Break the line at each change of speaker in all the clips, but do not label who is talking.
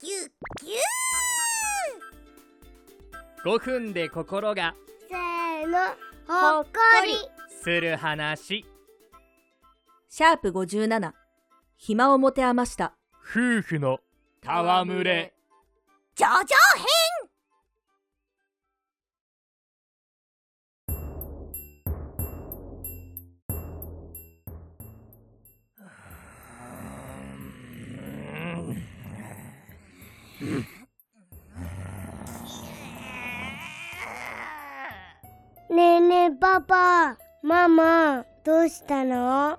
キュッキュ
5分で心が。
せーの。ほっこり。
する話。
シャープ57暇を持て余した。
夫婦の戯れ。
ジョジョ編ねえねえパパママどうしたの？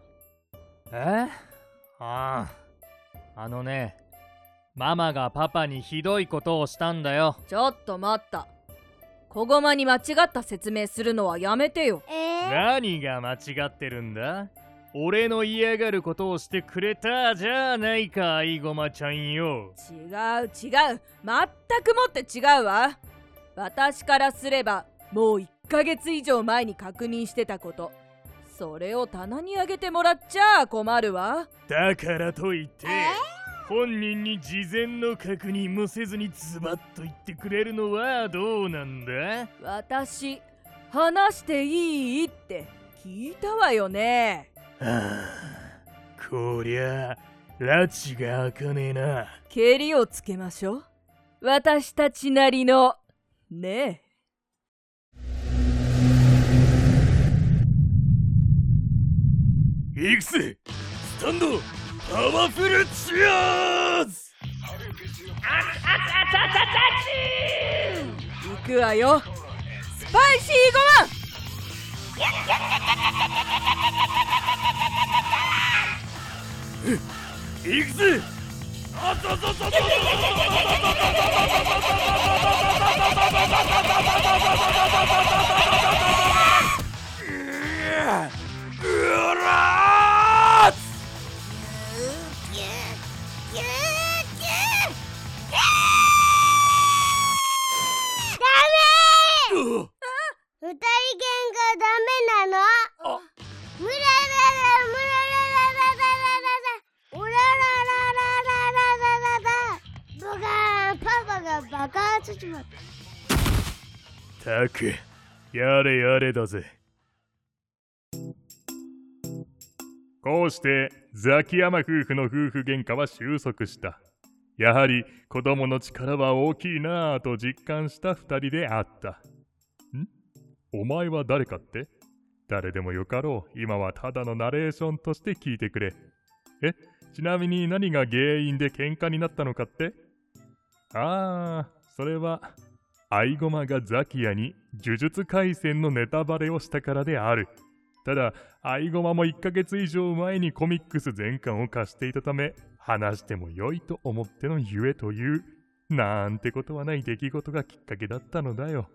え？あああのねママがパパにひどいことをしたんだよ。
ちょっと待った。小駒に間違った説明するのはやめてよ。
えー、
何が間違ってるんだ？俺の嫌がることをしてくれたじゃないかアイゴマちゃんよ。
違う違う。全くもって違うわ。私からすればもう1ヶ月以上前に確認してたこと。それを棚にあげてもらっちゃ困るわ。
だからといって本人に事前の確認もせずにズバッと言ってくれるのはどうなんだ？
私話していい？って聞いたわよね
はあこりゃ拉致が開かねえな。
蹴りをつけましょう。私たちなりのねえ
いくぜ。スタンドパワフルチアーズ。
行くわよスパイシーごま
行くぜ。あ
たたた
た
二だ。爆発しまった
たくやれやれだぜ。こうしてザキヤマ夫婦の夫婦喧嘩は収束した。やはり子供の力は大きいなぁと実感した二人であった。ん？お前は誰かって？誰でもよかろう。今はただのナレーションとして聞いてくれ。え？ちなみに何が原因で喧嘩になったのかって？ああそれはアイゴマがザキヤに呪術廻戦のネタバレをしたからである。ただ、アイゴマも1ヶ月以上前にコミックス全巻を貸していたため、話しても良いと思ってのゆえという、なんてことはない出来事がきっかけだったのだよ。